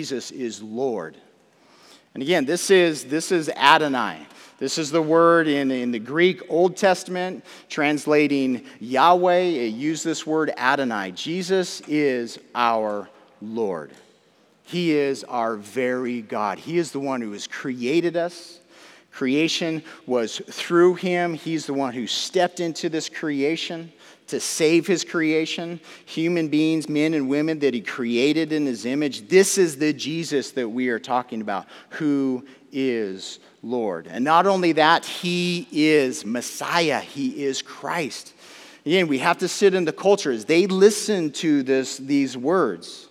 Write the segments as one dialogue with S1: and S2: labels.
S1: Jesus is Lord. And again, this is, this is Adonai. This is the word in, in the Greek Old Testament, translating Yahweh. It used this word Adonai. Jesus is our Lord. He is our very God. He is the one who has created us. Creation was through him. He's the one who stepped into this creation to save his creation, human beings, men and women that he created in his image. This is the Jesus that we are talking about, who is Lord. And not only that, he is Messiah, he is Christ. Again, we have to sit in the culture as they listen to this, these words.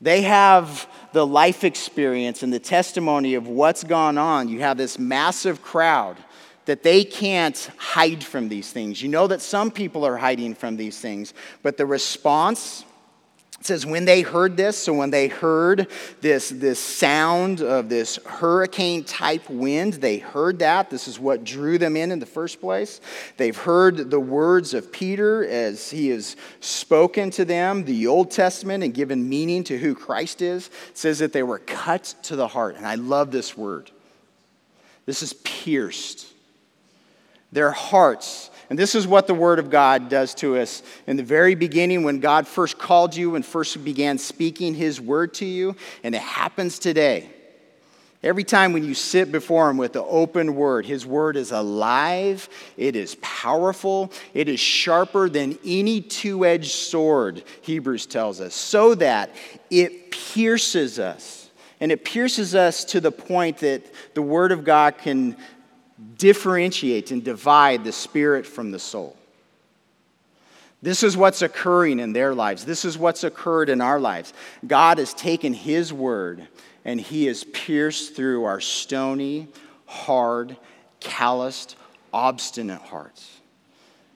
S1: They have the life experience and the testimony of what's gone on. You have this massive crowd that they can't hide from these things. You know that some people are hiding from these things, but the response says when they heard this, so when they heard this, this sound of this hurricane type wind, they heard that. This is what drew them in in the first place. They've heard the words of Peter as he has spoken to them, the Old Testament, and given meaning to who Christ is. It says that they were cut to the heart. And I love this word. This is pierced their hearts. And this is what the Word of God does to us. In the very beginning, when God first called you and first began speaking His Word to you, and it happens today. Every time when you sit before Him with the open Word, His Word is alive, it is powerful, it is sharper than any two edged sword, Hebrews tells us, so that it pierces us. And it pierces us to the point that the Word of God can differentiate and divide the spirit from the soul. This is what's occurring in their lives. This is what's occurred in our lives. God has taken His word and He has pierced through our stony, hard, calloused, obstinate hearts.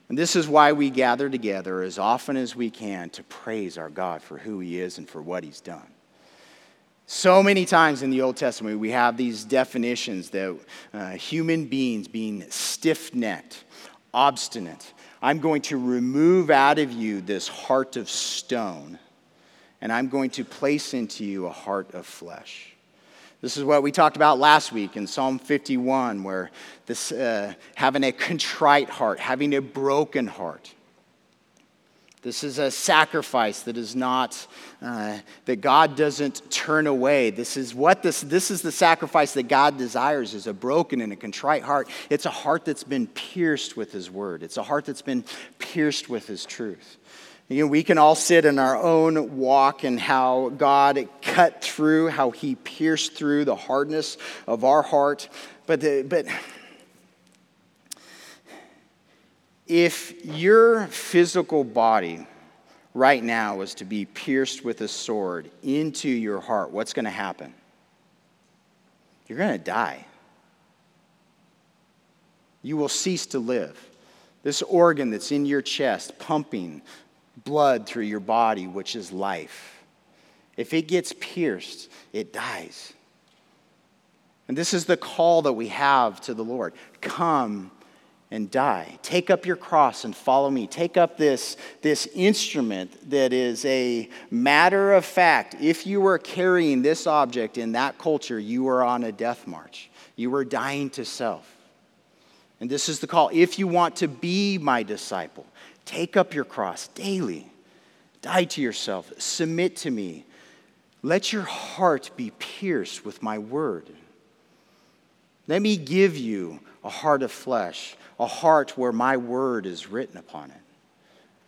S1: And this is why we gather together as often as we can to praise our God for who He is and for what He's done. So many times in the Old Testament, we have these definitions that uh, human beings being stiff necked, obstinate. I'm going to remove out of you this heart of stone, and I'm going to place into you a heart of flesh. This is what we talked about last week in Psalm 51, where this uh, having a contrite heart, having a broken heart. This is a sacrifice that is not, uh, that God doesn't turn away. This is what this, this is the sacrifice that God desires is a broken and a contrite heart. It's a heart that's been pierced with His word. It's a heart that's been pierced with His truth. You know, we can all sit in our own walk and how God cut through, how He pierced through the hardness of our heart. But, the, but If your physical body right now was to be pierced with a sword into your heart, what's going to happen? You're going to die. You will cease to live. This organ that's in your chest, pumping blood through your body, which is life, if it gets pierced, it dies. And this is the call that we have to the Lord come and die. Take up your cross and follow me. Take up this, this instrument that is a matter of fact. If you were carrying this object in that culture, you were on a death march. You were dying to self. And this is the call. If you want to be my disciple, take up your cross daily. Die to yourself. Submit to me. Let your heart be pierced with my word. Let me give you a heart of flesh a heart where my word is written upon it.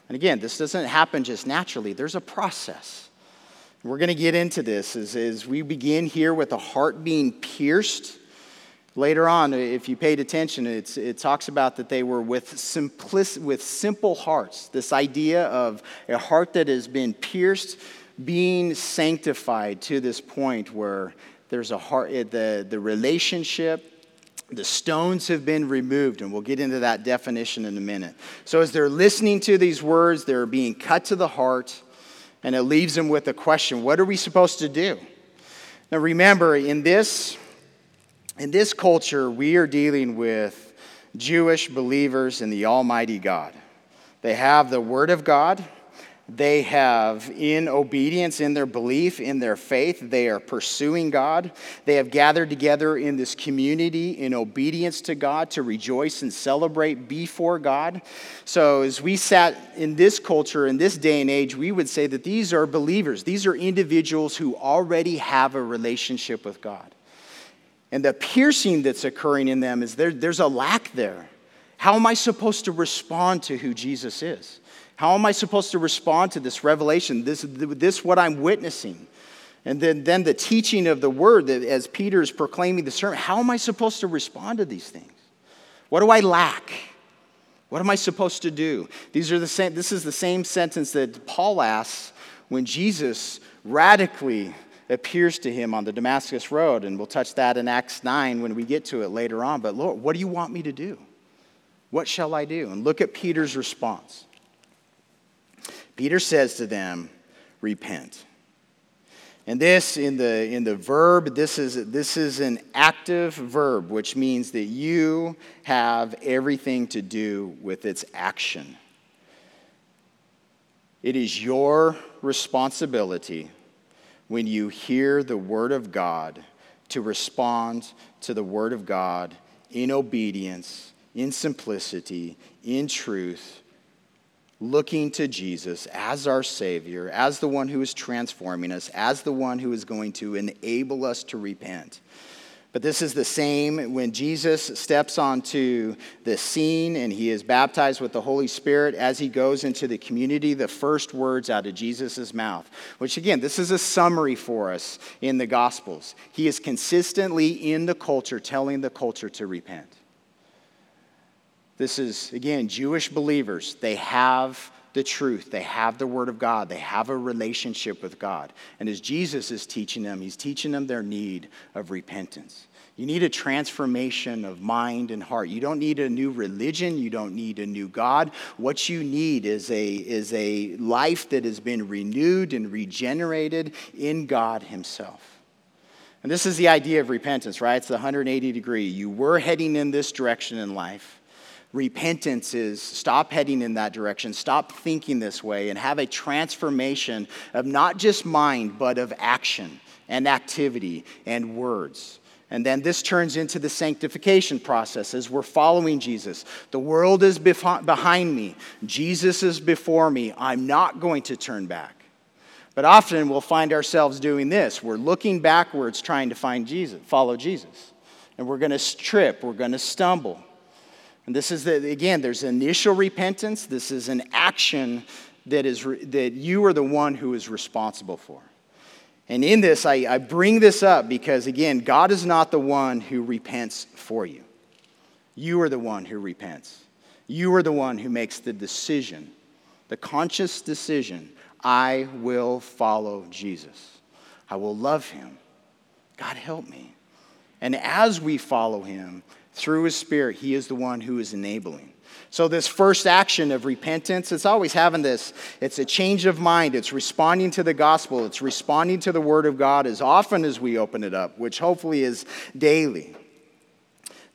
S1: And again, this doesn't happen just naturally, there's a process. We're going to get into this as, as we begin here with a heart being pierced. Later on, if you paid attention, it talks about that they were with, with simple hearts. This idea of a heart that has been pierced, being sanctified to this point where there's a heart, eh, the, the relationship the stones have been removed, and we'll get into that definition in a minute. So, as they're listening to these words, they're being cut to the heart, and it leaves them with a question What are we supposed to do? Now, remember, in this, in this culture, we are dealing with Jewish believers in the Almighty God. They have the Word of God, They have, in obedience, in their belief, in their faith, they are pursuing God. They have gathered together in this community in obedience to God to rejoice and celebrate before God. So, as we sat in this culture, in this day and age, we would say that these are believers. These are individuals who already have a relationship with God. And the piercing that's occurring in them is there, there's a lack there. How am I supposed to respond to who Jesus is? How am I supposed to respond to this revelation, this, this what I'm witnessing? And then, then the teaching of the word, that as Peter is proclaiming the sermon, how am I supposed to respond to these things? What do I lack? What am I supposed to do? These are the same, this is the same sentence that Paul asks when Jesus radically appears to him on the Damascus Road. And we'll touch that in Acts 9 when we get to it later on. But Lord, what do you want me to do? What shall I do? And look at Peter's response. Peter says to them, Repent. And this, in the, in the verb, this is, this is an active verb, which means that you have everything to do with its action. It is your responsibility when you hear the Word of God to respond to the Word of God in obedience, in simplicity, in truth, looking to Jesus as our Savior, as the one who is transforming us, as the one who is going to enable us to repent. But this is the same when Jesus steps onto the scene and he is baptized with the Holy Spirit as he goes into the community, the first words out of Jesus' mouth, which again, this is a summary for us in the Gospels. He is consistently in the culture telling the culture to repent. This is, again, Jewish believers. They have the truth, they have the Word of God, they have a relationship with God. And as Jesus is teaching them, He's teaching them their need of repentance. You need a transformation of mind and heart. You don't need a new religion. You don't need a new God. What you need is a, is a life that has been renewed and regenerated in God Himself. And this is the idea of repentance, right? It's the 180 degree. You were heading in this direction in life. Repentance is stop heading in that direction, stop thinking this way, and have a transformation of not just mind, but of action and activity and words. And then this turns into the sanctification process as we're following Jesus. The world is behind me, Jesus is before me. I'm not going to turn back. But often we'll find ourselves doing this. We're looking backwards trying to find Jesus, follow Jesus. And we're going to trip, we're going to stumble. And this is, the, again, there's initial repentance. This is an action that, is, that you are the one who is responsible for. And in this, I, I bring this up because, again, God is not the one who repents for you. You are the one who repents. You are the one who makes the decision, the conscious decision I will follow Jesus. I will love him. God, help me. And as we follow him, through his spirit, he is the one who is enabling. So, this first action of repentance, it's always having this it's a change of mind. It's responding to the gospel. It's responding to the word of God as often as we open it up, which hopefully is daily.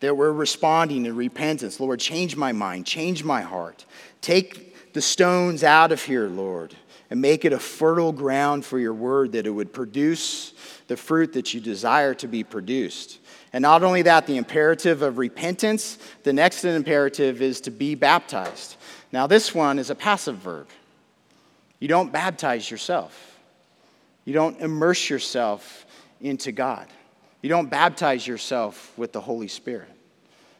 S1: That we're responding in repentance. Lord, change my mind, change my heart. Take the stones out of here, Lord, and make it a fertile ground for your word that it would produce the fruit that you desire to be produced. And not only that, the imperative of repentance, the next imperative is to be baptized. Now, this one is a passive verb. You don't baptize yourself, you don't immerse yourself into God, you don't baptize yourself with the Holy Spirit.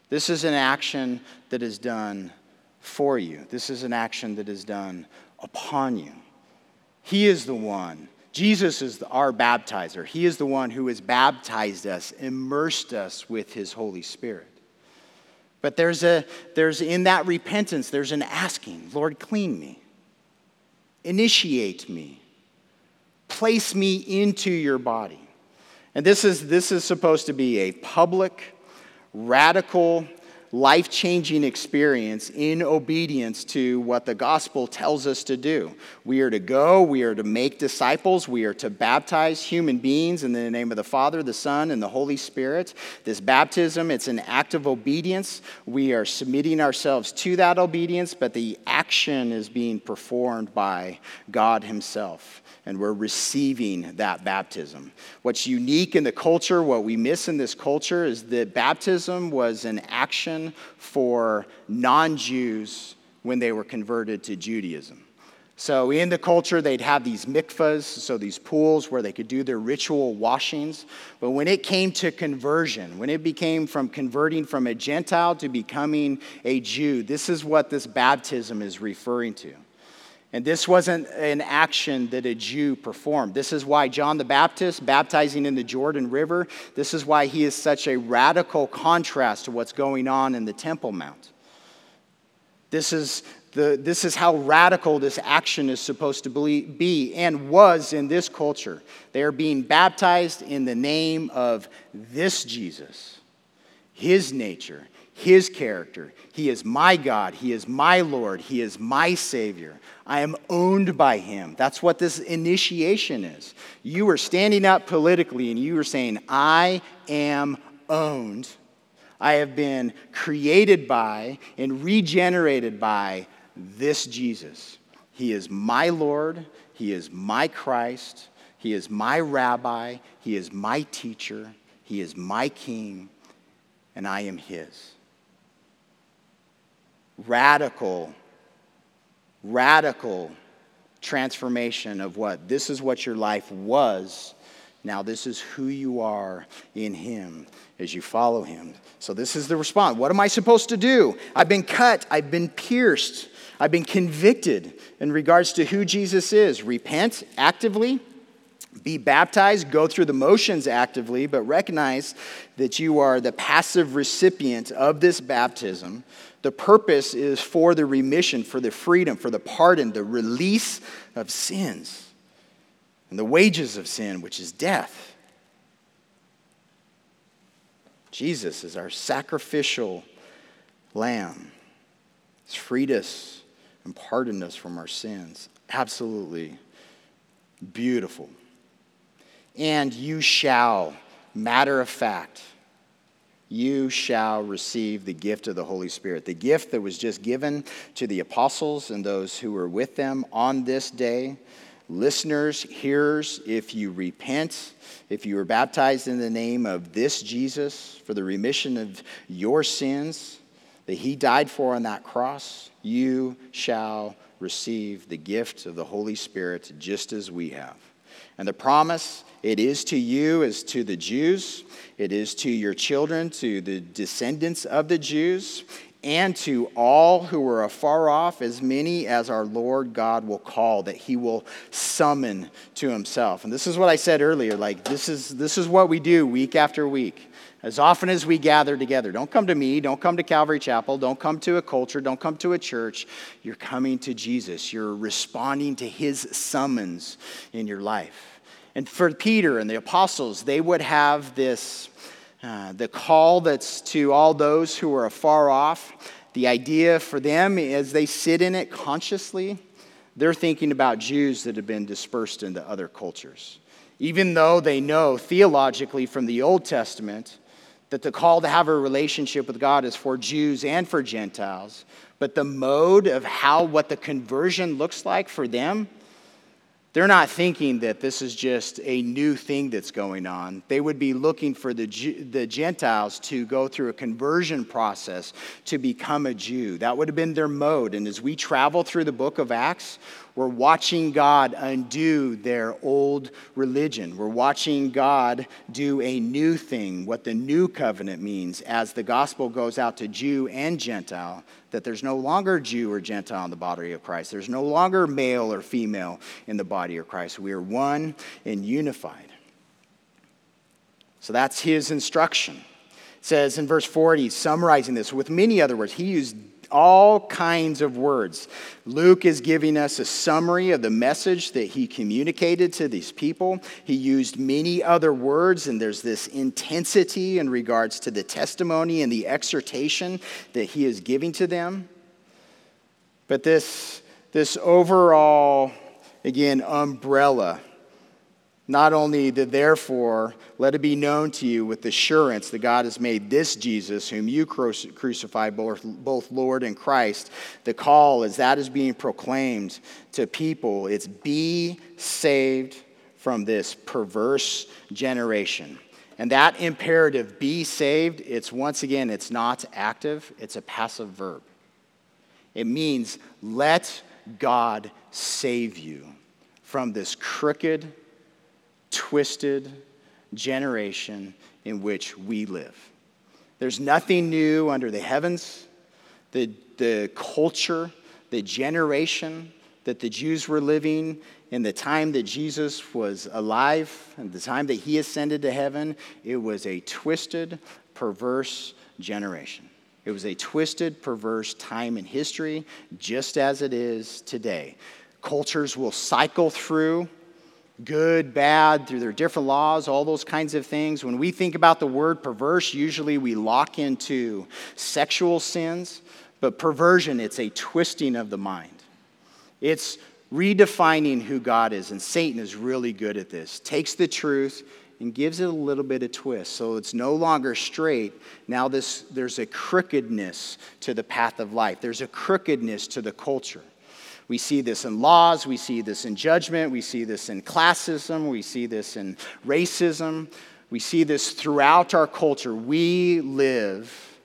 S1: This is an action that is done for you, this is an action that is done upon you. He is the one Jesus is our baptizer. He is the one who has baptized us, immersed us with his Holy Spirit. But there's a there's in that repentance, there's an asking, Lord, clean me. Initiate me. Place me into your body. And this is this is supposed to be a public, radical, life changing experience in obedience to what the gospel tells us to do. We are to go, we are to make disciples, we are to baptize human beings in the name of the Father, the Son, and the Holy Spirit. This baptism, it's an act of obedience. We are submitting ourselves to that obedience, but the action is being performed by God Himself and we're receiving that baptism. What's unique in the culture, what we miss in this culture, is that baptism was an action for non Jews when they were converted to Judaism. So, in the culture, they'd have these mikvahs, so these pools where they could do their ritual washings. But when it came to conversion, when it became from converting from a Gentile to becoming a Jew, this is what this baptism is referring to. And this wasn't an action that a Jew performed. This is why John the Baptist, baptizing in the Jordan River, this is why he is such a radical contrast to what's going on in the Temple Mount. This is, the, this is how radical this action is supposed to be and was in this culture. They are being baptized in the name of this Jesus, his nature, his character. He is my God. He is my Lord. He is my Savior. I am owned by him. That's what this initiation is. You are standing up politically and you are saying, I am owned. I have been created by and regenerated by this Jesus. He is my Lord. He is my Christ. He is my rabbi. He is my teacher. He is my king. And I am his radical, radical transformation of what this is what your life was. Now, this is who you are in Him as you follow Him. So, this is the response. What am I supposed to do? I've been cut, I've been pierced, I've been convicted in regards to who Jesus is. Repent actively, be baptized, go through the motions actively, but recognize that you are the passive recipient of this baptism the purpose is for the remission, for the freedom, for the pardon, the release of sins, and the wages of sin, which is death. Jesus is our sacrificial lamb. He's freed us and pardoned us from our sins. Absolutely beautiful. And you shall, matter of fact, you shall receive the gift of the Holy Spirit. The gift that was just given to the apostles and those who were with them on this day. Listeners, hearers, if you repent, if you were baptized in the name of this Jesus for the remission of your sins that he died for on that cross, you shall receive the gift of the Holy Spirit just as we have. And the promise, it is to you as to the Jews, it is to your children, to the descendants of the Jews, and to all who are afar off, as many as our Lord God will call, that he will summon to himself. And this is what I said earlier like, this is, this is what we do week after week. As often as we gather together, don't come to me, don't come to Calvary Chapel, don't come to a culture, don't come to a church. You're coming to Jesus. You're responding to his summons in your life. And for Peter and the apostles, they would have this uh, the call that's to all those who are afar off. The idea for them as they sit in it consciously, they're thinking about Jews that have been dispersed into other cultures. Even though they know theologically from the Old Testament that the call to have a relationship with God is for Jews and for Gentiles, but the mode of how what the conversion looks like for them they're not thinking that this is just a new thing that's going on. They would be looking for the, the Gentiles to go through a conversion process to become a Jew. That would have been their mode. And as we travel through the book of Acts, we're watching God undo their old religion. We're watching God do a new thing, what the new covenant means as the gospel goes out to Jew and Gentile, that there's no longer Jew or Gentile in the body of Christ. There's no longer male or female in the body of Christ. We are one and unified. So that's his instruction. It says in verse 40, summarizing this with many other words, he used all kinds of words. Luke is giving us a summary of the message that he communicated to these people. He used many other words, and there's this intensity in regards to the testimony and the exhortation that he is giving to them. But this, this overall, again, umbrella not only the therefore, let it be known to you with assurance that God has made this Jesus, whom you crucified, both Lord and Christ. The call, as that is being proclaimed to people, it's be saved from this perverse generation. And that imperative, be saved, it's once again, it's not active, it's a passive verb. It means let God save you from this crooked, twisted generation in which we live. There's nothing new under the heavens. The, the culture, the generation that the Jews were living in the time that Jesus was alive and the time that he ascended to heaven, it was a twisted, perverse generation. It was a twisted, perverse time in history, just as it is today. Cultures will cycle through good, bad, through their different laws, all those kinds of things. When we think about the word perverse, usually we lock into sexual sins, but perversion, it's a twisting of the mind. It's redefining who God is, and Satan is really good at this. Takes the truth and gives it a little bit of twist. So it's no longer straight. Now this, there's a crookedness to the path of life. There's a crookedness to the culture. We see this in laws, we see this in judgment, we see this in classism, we see this in racism, we see this throughout our culture. We live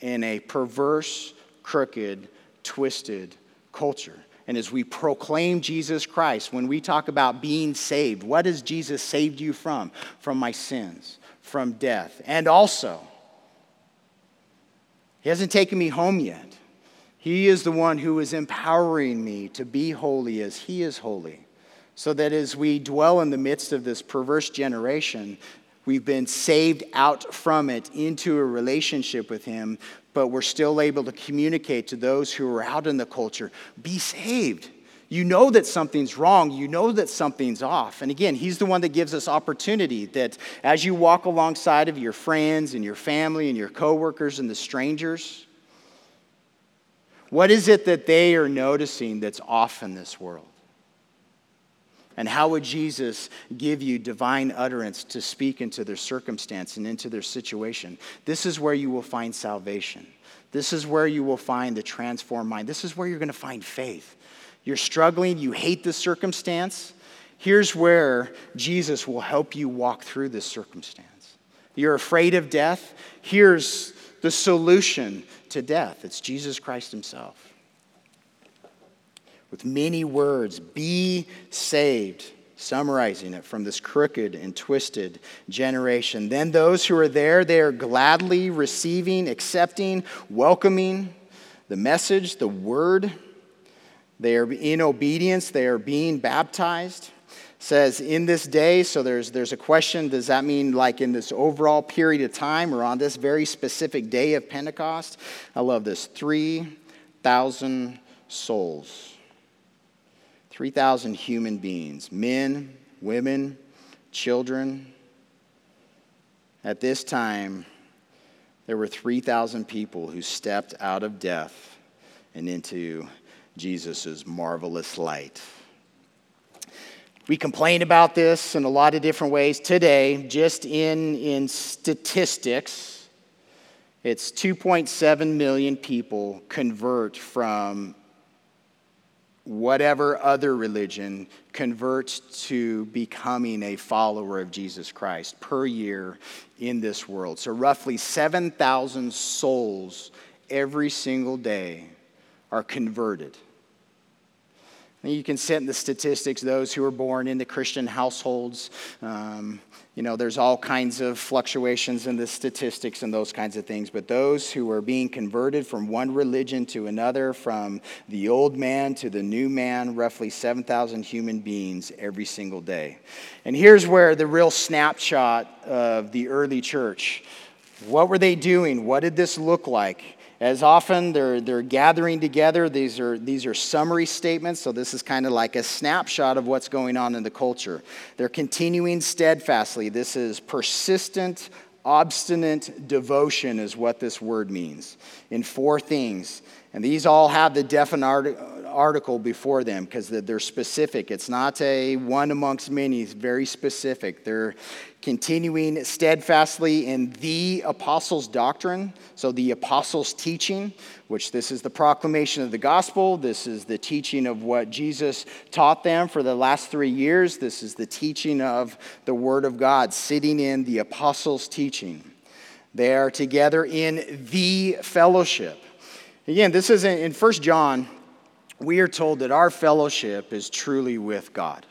S1: in a perverse, crooked, twisted culture. And as we proclaim Jesus Christ, when we talk about being saved, what has Jesus saved you from? From my sins, from death. And also, He hasn't taken me home yet. He is the one who is empowering me to be holy as He is holy. So that as we dwell in the midst of this perverse generation, we've been saved out from it into a relationship with Him, but we're still able to communicate to those who are out in the culture be saved. You know that something's wrong. You know that something's off. And again, He's the one that gives us opportunity that as you walk alongside of your friends and your family and your coworkers and the strangers, what is it that they are noticing that's off in this world? And how would Jesus give you divine utterance to speak into their circumstance and into their situation? This is where you will find salvation. This is where you will find the transformed mind. This is where you're going to find faith. You're struggling, you hate the circumstance. Here's where Jesus will help you walk through this circumstance. You're afraid of death. Here's the solution to death. It's Jesus Christ Himself. With many words, be saved, summarizing it from this crooked and twisted generation. Then those who are there, they are gladly receiving, accepting, welcoming the message, the word. They are in obedience, they are being baptized says in this day so there's, there's a question does that mean like in this overall period of time or on this very specific day of pentecost? I love this. 3000 souls. 3000 human beings. Men women children. At this time there were 3000 people who stepped out of death and into jesus' marvelous light we complain about this in a lot of different ways today, just in, in statistics. It's 2.7 million people convert from whatever other religion converts to becoming a follower of Jesus Christ per year in this world. So, roughly 7,000 souls every single day are converted. You can sit in the statistics, those who are born into Christian households. Um, you know, there's all kinds of fluctuations in the statistics and those kinds of things. But those who are being converted from one religion to another, from the old man to the new man, roughly 7,000 human beings every single day. And here's where the real snapshot of the early church what were they doing? What did this look like? As often they're, they're gathering together, these are, these are summary statements, so this is kind of like a snapshot of what's going on in the culture. They're continuing steadfastly. This is persistent, obstinate devotion, is what this word means, in four things. And these all have the definite article before them because they're specific. It's not a one amongst many, it's very specific. They're continuing steadfastly in the apostles' doctrine, so the apostles' teaching, which this is the proclamation of the gospel. This is the teaching of what Jesus taught them for the last three years. This is the teaching of the Word of God, sitting in the apostles' teaching. They are together in the fellowship. Again, this is in 1 John, we are told that our fellowship is truly with God.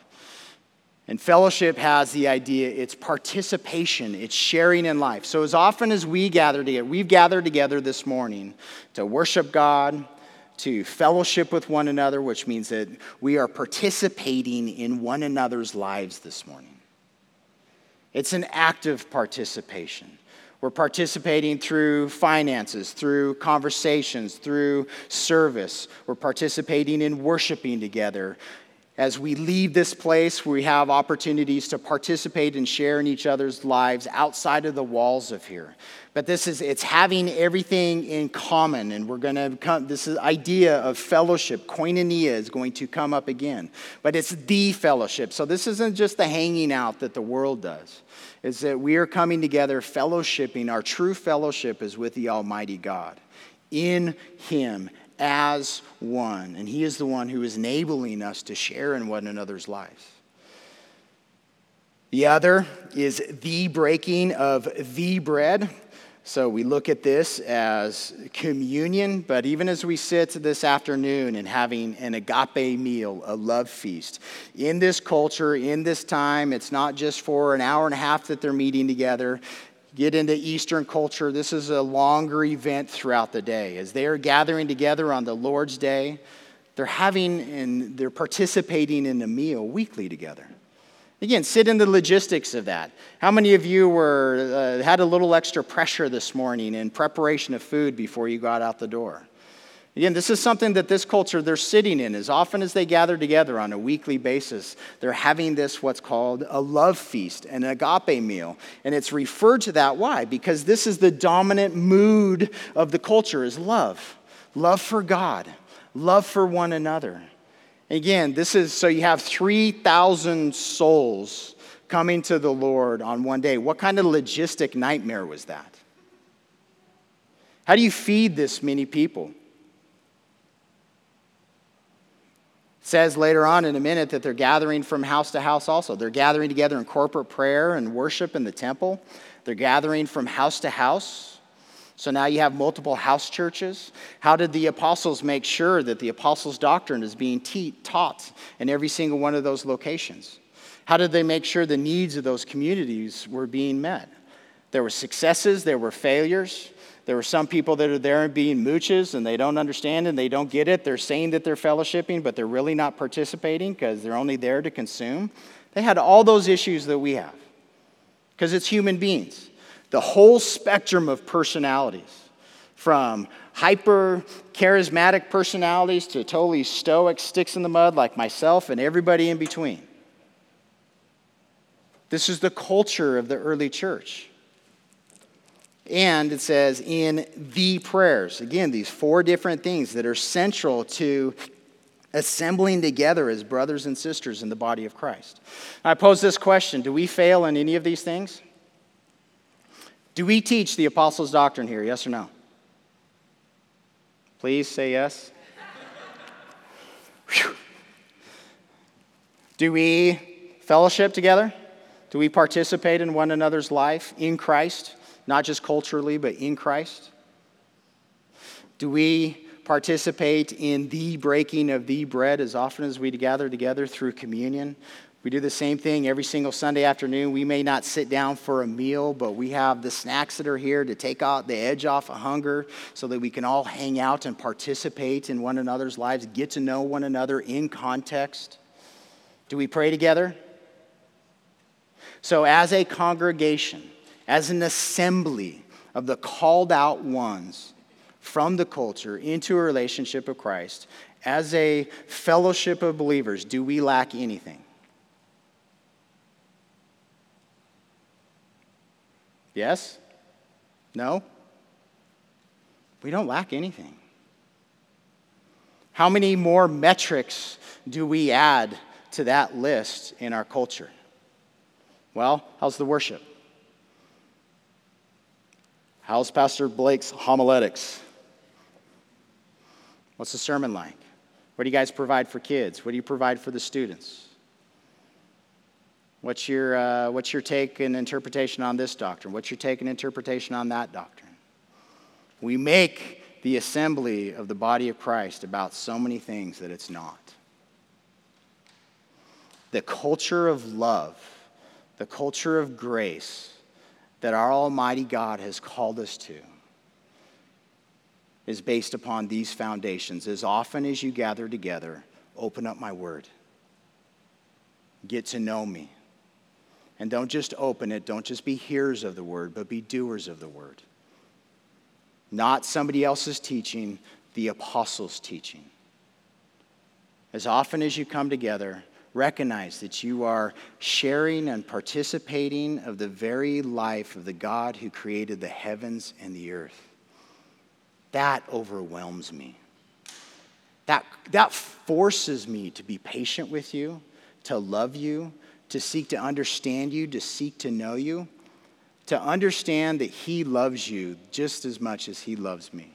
S1: And fellowship has the idea it's participation, it's sharing in life. So, as often as we gather together, we've gathered together this morning to worship God, to fellowship with one another, which means that we are participating in one another's lives this morning. It's an active participation. We're participating through finances, through conversations, through service. We're participating in worshiping together. As we leave this place, we have opportunities to participate and share in each other's lives outside of the walls of here. But this is, it's having everything in common, and we're going to come, this idea of fellowship, koinonia, is going to come up again. But it's the fellowship. So this isn't just the hanging out that the world does is that we are coming together, fellowshipping. Our true fellowship is with the Almighty God in Him as one. And He is the one who is enabling us to share in one another's lives. The other is the breaking of the bread. So we look at this as communion, but even as we sit this afternoon and having an agape meal, a love feast, in this culture, in this time, it's not just for an hour and a half that they're meeting together. Get into Eastern culture, this is a longer event throughout the day. As they are gathering together on the Lord's Day, they're having and they're participating in a meal weekly together. Again, sit in the logistics of that. How many of you were, uh, had a little extra pressure this morning in preparation of food before you got out the door? Again, this is something that this culture they're sitting in. As often as they gather together on a weekly basis, they're having this what's called a love feast, an agape meal. And it's referred to that why? Because this is the dominant mood of the culture is love. Love for God, love for one another. Again, this is so you have 3,000 souls coming to the Lord on one day. What kind of logistic nightmare was that? How do you feed this many people? Says later on in a minute that they're gathering from house to house also. They're gathering together in corporate prayer and worship in the temple. They're gathering from house to house. So now you have multiple house churches. How did the apostles make sure that the apostles' doctrine is being te- taught in every single one of those locations? How did they make sure the needs of those communities were being met? There were successes, there were failures. There were some people that are there and being mooches and they don't understand and they don't get it. They're saying that they're fellowshipping, but they're really not participating because they're only there to consume. They had all those issues that we have because it's human beings the whole spectrum of personalities from hyper charismatic personalities to totally stoic sticks in the mud like myself and everybody in between. This is the culture of the early church. And it says in the prayers. Again, these four different things that are central to assembling together as brothers and sisters in the body of Christ. I pose this question Do we fail in any of these things? Do we teach the apostles' doctrine here? Yes or no? Please say yes. Do we fellowship together? Do we participate in one another's life in Christ? Not just culturally, but in Christ? Do we participate in the breaking of the bread as often as we gather together through communion? We do the same thing every single Sunday afternoon. We may not sit down for a meal, but we have the snacks that are here to take out the edge off of hunger so that we can all hang out and participate in one another's lives, get to know one another in context. Do we pray together? So, as a congregation, as an assembly of the called out ones, from the culture into a relationship of Christ, as a fellowship of believers, do we lack anything? Yes? No? We don't lack anything. How many more metrics do we add to that list in our culture? Well, how's the worship? How's Pastor Blake's homiletics? What's the sermon like? What do you guys provide for kids? What do you provide for the students? What's your, uh, what's your take and interpretation on this doctrine? What's your take and interpretation on that doctrine? We make the assembly of the body of Christ about so many things that it's not. The culture of love, the culture of grace that our Almighty God has called us to is based upon these foundations. As often as you gather together, open up my word. Get to know me. And don't just open it, don't just be hearers of the word, but be doers of the word. Not somebody else's teaching, the apostles' teaching. As often as you come together, recognize that you are sharing and participating of the very life of the God who created the heavens and the earth. That overwhelms me. That, that forces me to be patient with you, to love you, to seek to understand you, to seek to know you, to understand that He loves you just as much as He loves me.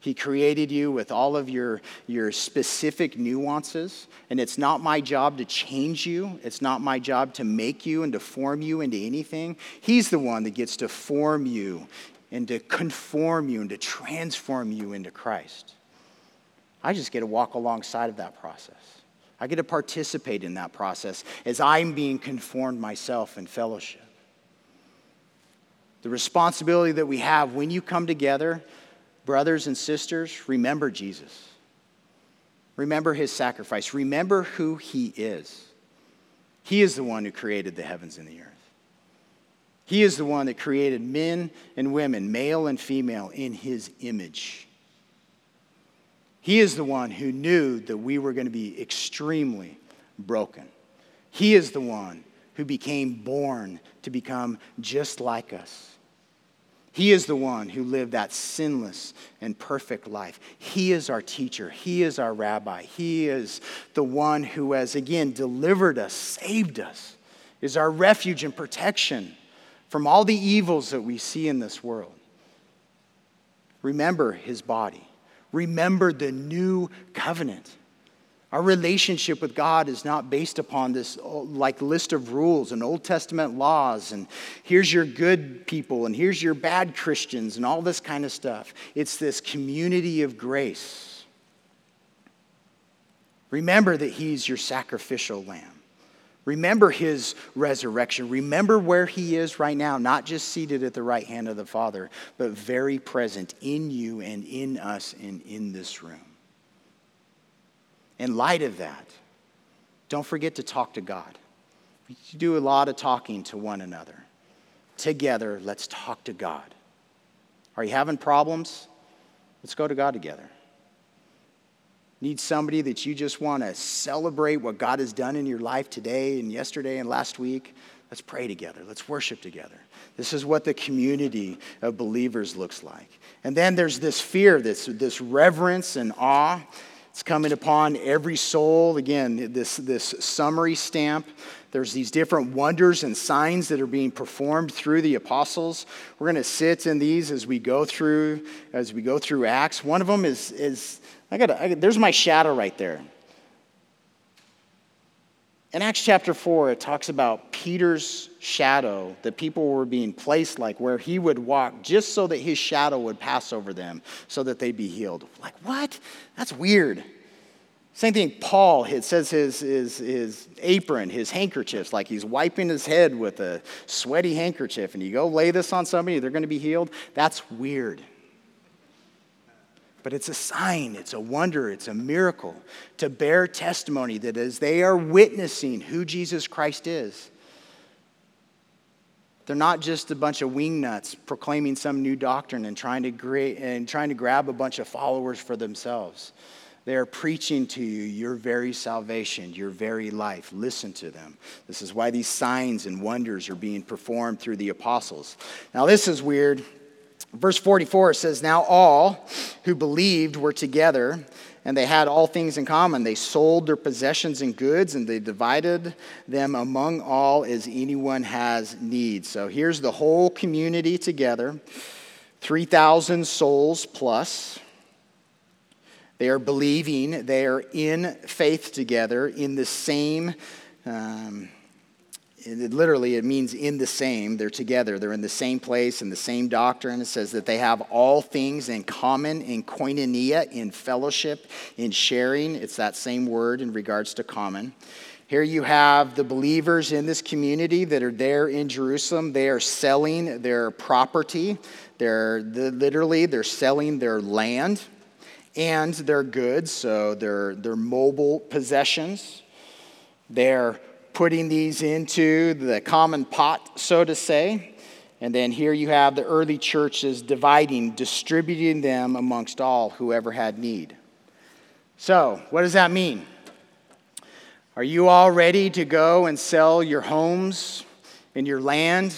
S1: He created you with all of your, your specific nuances, and it's not my job to change you. It's not my job to make you and to form you into anything. He's the one that gets to form you and to conform you and to transform you into Christ. I just get to walk alongside of that process. I get to participate in that process as I'm being conformed myself in fellowship. The responsibility that we have when you come together, brothers and sisters, remember Jesus. Remember his sacrifice. Remember who he is. He is the one who created the heavens and the earth. He is the one that created men and women, male and female, in his image. He is the one who knew that we were going to be extremely broken. He is the one who became born to become just like us. He is the one who lived that sinless and perfect life. He is our teacher. He is our rabbi. He is the one who has, again, delivered us, saved us, is our refuge and protection from all the evils that we see in this world. Remember his body. Remember the new covenant. Our relationship with God is not based upon this uh, like list of rules and Old Testament laws and here's your good people and here's your bad Christians and all this kind of stuff. It's this community of grace. Remember that he's your sacrificial lamb. Remember his resurrection. Remember where he is right now, not just seated at the right hand of the Father, but very present in you and in us and in this room. In light of that, don't forget to talk to God. We do a lot of talking to one another. Together, let's talk to God. Are you having problems? Let's go to God together. Need somebody that you just want to celebrate what God has done in your life today and yesterday and last week? Let's pray together. Let's worship together. This is what the community of believers looks like. And then there's this fear, this, this reverence and awe. It's coming upon every soul. Again, this, this summary stamp. There's these different wonders and signs that are being performed through the apostles. We're going to sit in these as we go through as we go through Acts. One of them is, is I got there's my shadow right there. In Acts chapter 4, it talks about Peter's shadow, that people were being placed like where he would walk just so that his shadow would pass over them so that they'd be healed. Like, what? That's weird. Same thing, Paul, it says his, his, his apron, his handkerchiefs, like he's wiping his head with a sweaty handkerchief, and you go lay this on somebody, they're going to be healed. That's weird but it's a sign, it's a wonder, it's a miracle to bear testimony that as they are witnessing who Jesus Christ is, They're not just a bunch of wingnuts proclaiming some new doctrine and trying to, and trying to grab a bunch of followers for themselves. They are preaching to you your very salvation, your very life. Listen to them. This is why these signs and wonders are being performed through the apostles. Now, this is weird. Verse 44 says, Now all who believed were together, and they had all things in common. They sold their possessions and goods, and they divided them among all as anyone has need. So here's the whole community together 3,000 souls plus. They are believing, they are in faith together in the same. Um, it, literally, it means in the same. They're together. They're in the same place, in the same doctrine. It says that they have all things in common, in koinonia, in fellowship, in sharing. It's that same word in regards to common. Here you have the believers in this community that are there in Jerusalem. They are selling their property. They're literally they're selling their land and their goods, so their, their mobile possessions. They're putting these into the common pot, so to say. And then here you have the early churches dividing, distributing them amongst all whoever had need. So, what does that mean? Are you all ready to go and sell your homes and your land?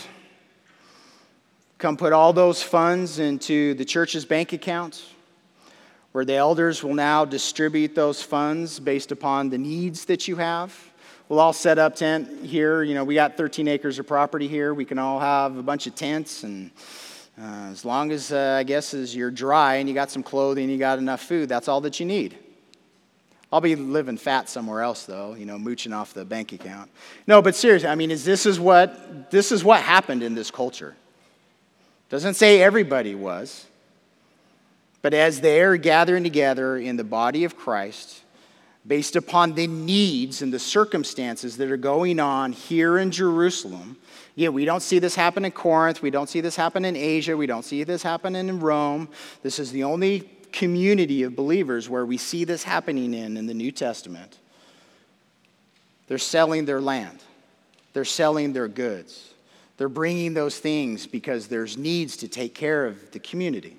S1: Come put all those funds into the church's bank account? where the elders will now distribute those funds based upon the needs that you have. We'll all set up tent here. You know, we got 13 acres of property here. We can all have a bunch of tents, and uh, as long as uh, I guess as you're dry and you got some clothing, you got enough food, that's all that you need. I'll be living fat somewhere else, though. You know, mooching off the bank account. No, but seriously, I mean, is this is what this is what happened in this culture? Doesn't say everybody was. But as they're gathering together in the body of Christ, based upon the needs and the circumstances that are going on here in Jerusalem, yeah, we don't see this happen in Corinth. We don't see this happen in Asia. We don't see this happening in Rome. This is the only community of believers where we see this happening in in the New Testament. They're selling their land, they're selling their goods. They're bringing those things because there's needs to take care of the community.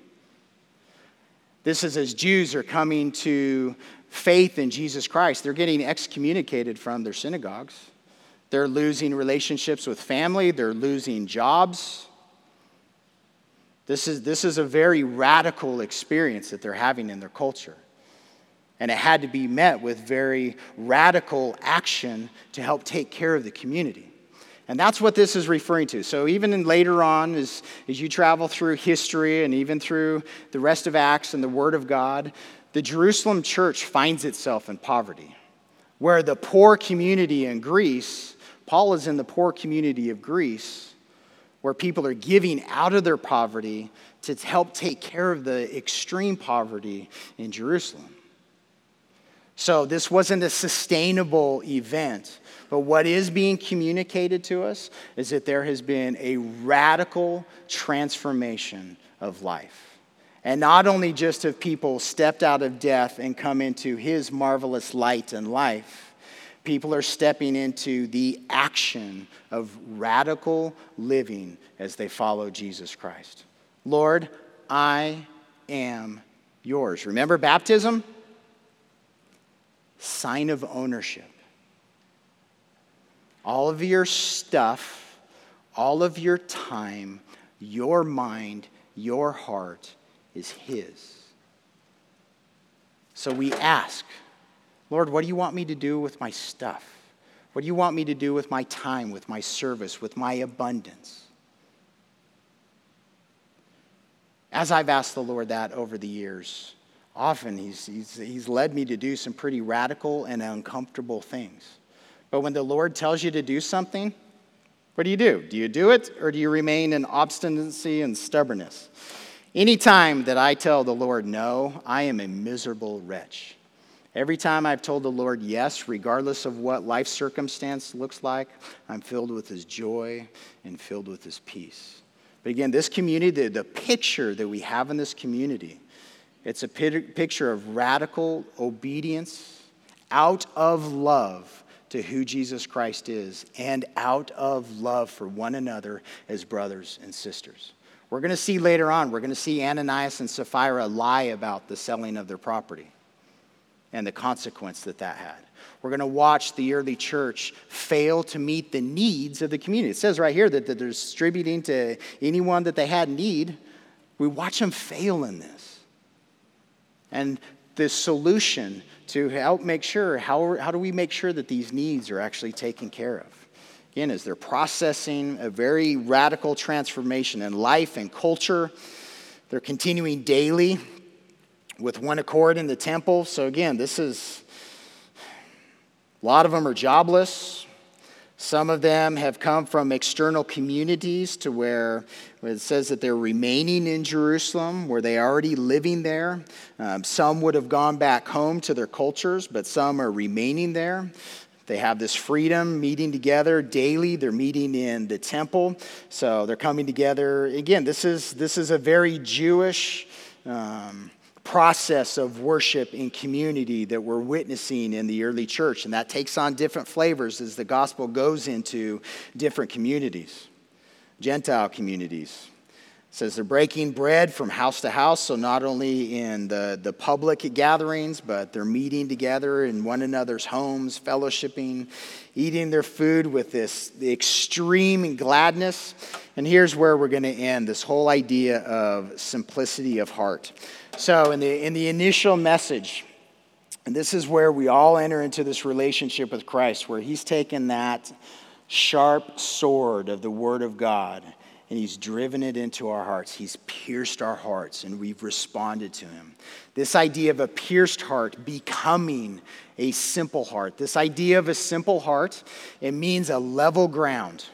S1: This is as Jews are coming to faith in Jesus Christ, they're getting excommunicated from their synagogues. They're losing relationships with family, they're losing jobs. This is, this is a very radical experience that they're having in their culture. And it had to be met with very radical action to help take care of the community. And that's what this is referring to. So, even in later on, as, as you travel through history and even through the rest of Acts and the Word of God, the Jerusalem church finds itself in poverty. Where the poor community in Greece, Paul is in the poor community of Greece, where people are giving out of their poverty to help take care of the extreme poverty in Jerusalem. So, this wasn't a sustainable event but what is being communicated to us is that there has been a radical transformation of life. And not only just have people stepped out of death and come into his marvelous light and life, people are stepping into the action of radical living as they follow Jesus Christ. Lord, I am yours. Remember baptism? Sign of ownership all of your stuff, all of your time, your mind, your heart is His. So we ask, Lord, what do you want me to do with my stuff? What do you want me to do with my time, with my service, with my abundance? As I've asked the Lord that over the years, often he's, he's, he's led me to do some pretty radical and uncomfortable things. But when the Lord tells you to do something, what do you do? Do you do it or do you remain in obstinacy and stubbornness? Anytime that I tell the Lord no, I am a miserable wretch. Every time I've told the Lord yes, regardless of what life circumstance looks like, I'm filled with His joy and filled with His peace. But again, this community, the, the picture that we have in this community, it's a picture of radical obedience out of love to who Jesus Christ is and out of love for one another as brothers and sisters. We're going to see later on, we're going to see Ananias and Sapphira lie about the selling of their property and the consequence that that had. We're going to watch the early church fail to meet the needs of the community. It says right here that, they're distributing to anyone that they had need. We watch them fail in this. And the solution to help make sure how, how do we make sure that these needs are actually taken care of? Again, as they're processing a very radical transformation in life and culture, they're continuing daily with one accord in the temple. So, again, this is a lot of them are jobless. Some of them have come from external communities to where, it says that they're remaining in Jerusalem, where they already living there. Um, some would have gone back home to their cultures, but some are remaining there. They have this freedom, meeting together daily. They're meeting in the temple, so they're coming together. Again, this is this is a very Jewish. Um, process of worship and community that we're witnessing in the early church. And that takes on different flavors as the gospel goes into different communities, Gentile communities. Says they're breaking bread from house to house, so not only in the, the public gatherings, but they're meeting together in one another's homes, fellowshipping, eating their food with this extreme gladness. And here's where we're going to end this whole idea of simplicity of heart. So, in the, in the initial message, and this is where we all enter into this relationship with Christ, where He's taken that sharp sword of the Word of God and He's driven it into our hearts. He's pierced our hearts, and we've responded to Him. This idea of a pierced heart becoming a simple heart. This idea of a simple heart, it means a level ground.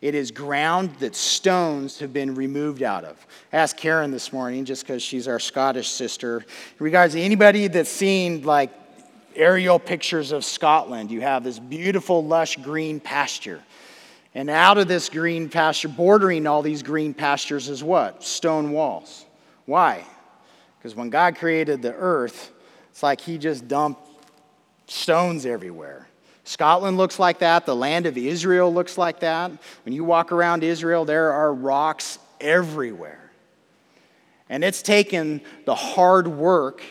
S1: It is ground that stones have been removed out of. I asked Karen this morning, just because she's our Scottish sister, in regards to anybody that's seen like aerial pictures of Scotland, you have this beautiful, lush green pasture. And out of this green pasture, bordering all these green pastures, is what? Stone walls. Why? Because when God created the earth, it's like He just dumped stones everywhere. Scotland looks like that. The land of Israel looks like that. When you walk around Israel, there are rocks everywhere. And it's taken the hard work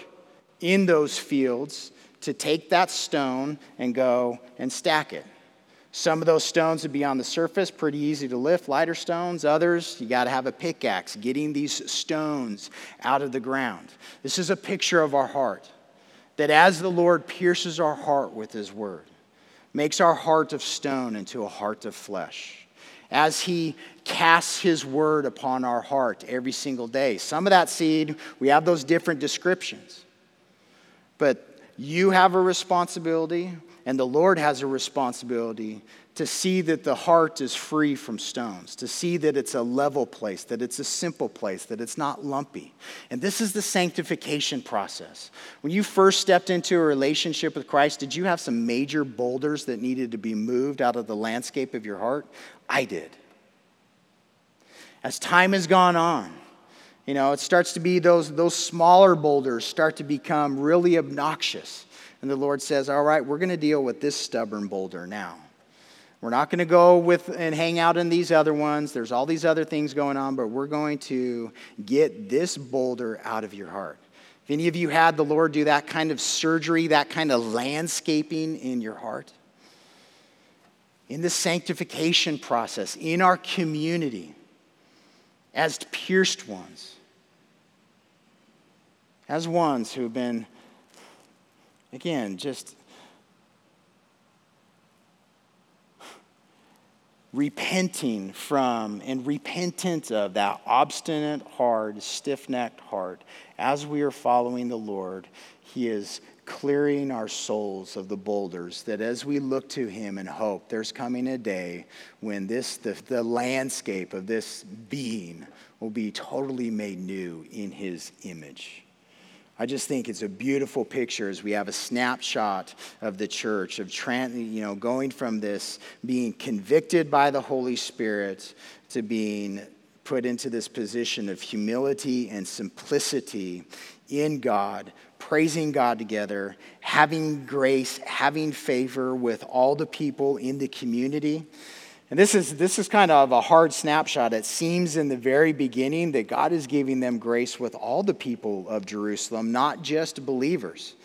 S1: in those fields to take that stone and go and stack it. Some of those stones would be on the surface, pretty easy to lift, lighter stones. Others, you got to have a pickaxe getting these stones out of the ground. This is a picture of our heart. That as the Lord pierces our heart with His word, makes our heart of stone into a heart of flesh. As he casts his word upon our heart every single day. Some of that seed, we have those different descriptions. But you have a responsibility, and the Lord has a responsibility to see that the heart is free from stones, to see that it's a level place, that it's a simple place, that it's not lumpy. And this is the sanctification process. When you first stepped into a relationship with Christ, did you have some major boulders that needed to be moved out of the landscape of your heart? I did. As time has gone on, you know, it starts to be those, those smaller boulders start to become really obnoxious. And the Lord says, All right, we're going to deal with this stubborn boulder now. We're not going to go with and hang out in these other ones. There's all these other things going on, but we're going to get this boulder out of your heart. If any of you had the Lord do that kind of surgery, that kind of landscaping in your heart, in the sanctification process, in our community, as pierced ones, as ones who have been, again, just repenting from and repentant of that obstinate, hard, stiff necked heart, as we are following the Lord, He is clearing our souls of the boulders that as we look to Him and hope, there's coming a day when this, the, the landscape of this being will be totally made new in His image. I just think it's a beautiful picture as we have a snapshot of the church, of you know, going from this being convicted by the Holy Spirit to being put into this position of humility and simplicity in God, praising God together, having grace, having favor with all the people in the community. And this is, this is kind of a hard snapshot. It seems in the very beginning that God is giving them grace with all the people of Jerusalem, not just believers.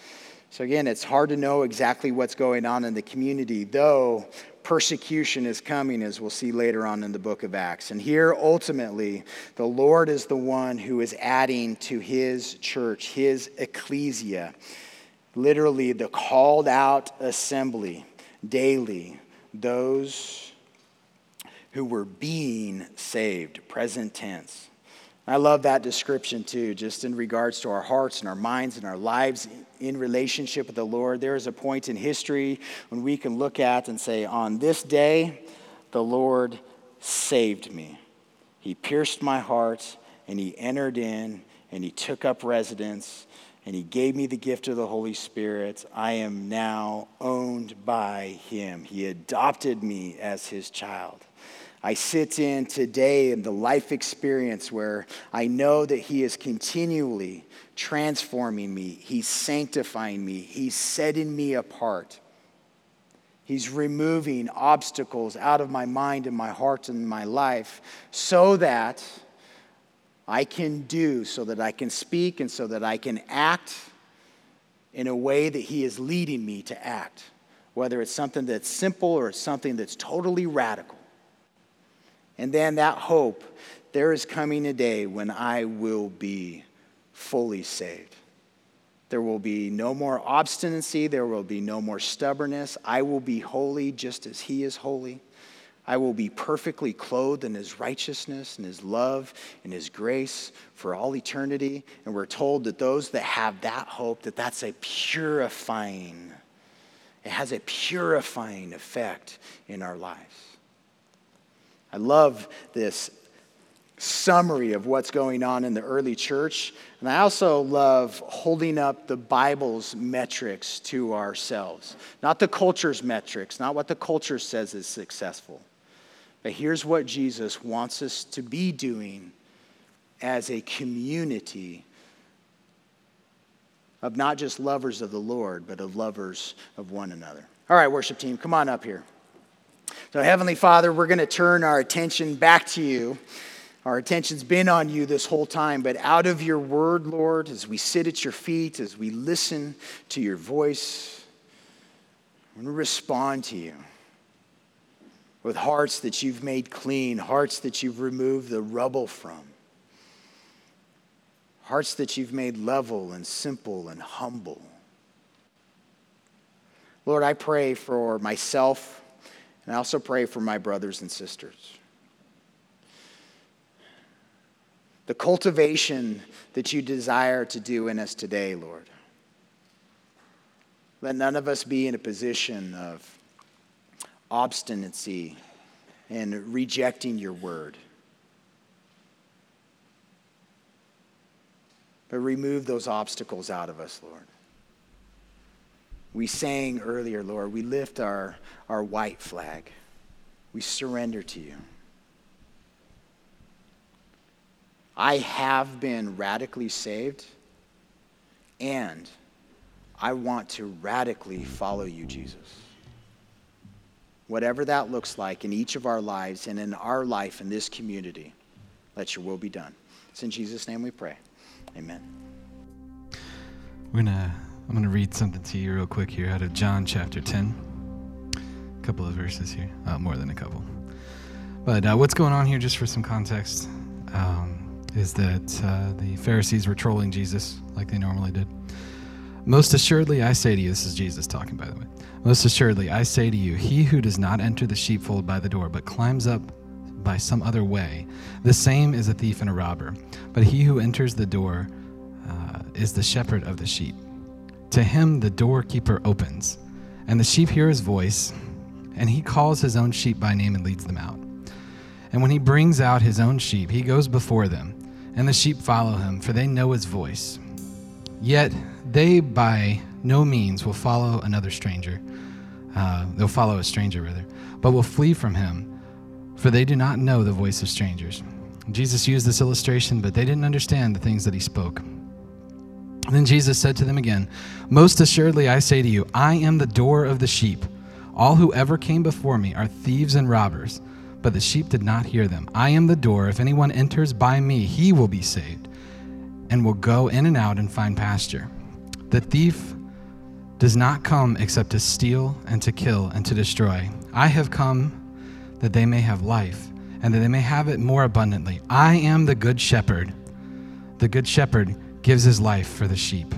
S1: So, again, it's hard to know exactly what's going on in the community, though persecution is coming, as we'll see later on in the book of Acts. And here, ultimately, the Lord is the one who is adding to his church, his ecclesia, literally the called out assembly daily, those who were being saved, present tense. I love that description too, just in regards to our hearts and our minds and our lives in relationship with the Lord. There is a point in history when we can look at and say, On this day, the Lord saved me. He pierced my heart and he entered in and he took up residence and he gave me the gift of the Holy Spirit. I am now owned by him. He adopted me as his child. I sit in today in the life experience where I know that He is continually transforming me, He's sanctifying me, He's setting me apart. He's removing obstacles out of my mind and my heart and my life so that I can do, so that I can speak, and so that I can act in a way that He is leading me to act, whether it's something that's simple or something that's totally radical. And then that hope, there is coming a day when I will be fully saved. There will be no more obstinacy. There will be no more stubbornness. I will be holy just as He is holy. I will be perfectly clothed in His righteousness and His love and His grace for all eternity. And we're told that those that have that hope, that that's a purifying, it has a purifying effect in our lives. I love this summary of what's going on in the early church. And I also love holding up the Bible's metrics to ourselves. Not the culture's metrics, not what the culture says is successful. But here's what Jesus wants us to be doing as a community of not just lovers of the Lord, but of lovers of one another. All right, worship team, come on up here. So, Heavenly Father, we're going to turn our attention back to you. Our attention's been on you this whole time, but out of your word, Lord, as we sit at your feet, as we listen to your voice, to respond to you with hearts that you've made clean, hearts that you've removed the rubble from, hearts that you've made level and simple and humble. Lord, I pray for myself and I also pray for my brothers and sisters. The cultivation that you desire to do in us today, Lord. Let none of us be in a position of obstinacy and rejecting your word. But remove those obstacles out of us, Lord. We sang earlier, Lord, we lift our, our white flag. We surrender to you. I have been radically saved, and I want to radically follow you, Jesus. Whatever that looks like in each of our lives and in our life in this community, let your will be done. It's in Jesus' name we pray. Amen.
S2: We're going to I'm going to read something to you real quick here out of John chapter 10. A couple of verses here, uh, more than a couple. But uh, what's going on here, just for some context, um, is that uh, the Pharisees were trolling Jesus like they normally did. Most assuredly, I say to you, this is Jesus talking, by the way. Most assuredly, I say to you, he who does not enter the sheepfold by the door, but climbs up by some other way, the same is a thief and a robber. But he who enters the door uh, is the shepherd of the sheep. To him the doorkeeper opens, and the sheep hear his voice, and he calls his own sheep by name and leads them out. And when he brings out his own sheep, he goes before them, and the sheep follow him, for they know his voice. Yet they by no means will follow another stranger. Uh, they'll follow a stranger, rather, but will flee from him, for they do not know the voice of strangers. Jesus used this illustration, but they didn't understand the things that he spoke. Then Jesus said to them again, Most assuredly I say to you, I am the door of the sheep. All who ever came before me are thieves and robbers, but the sheep did not hear them. I am the door. If anyone enters by me, he will be saved, and will go in and out and find pasture. The thief does not come except to steal and to kill and to destroy. I have come that they may have life, and that they may have it more abundantly. I am the good shepherd. The good shepherd gives his life for the sheep.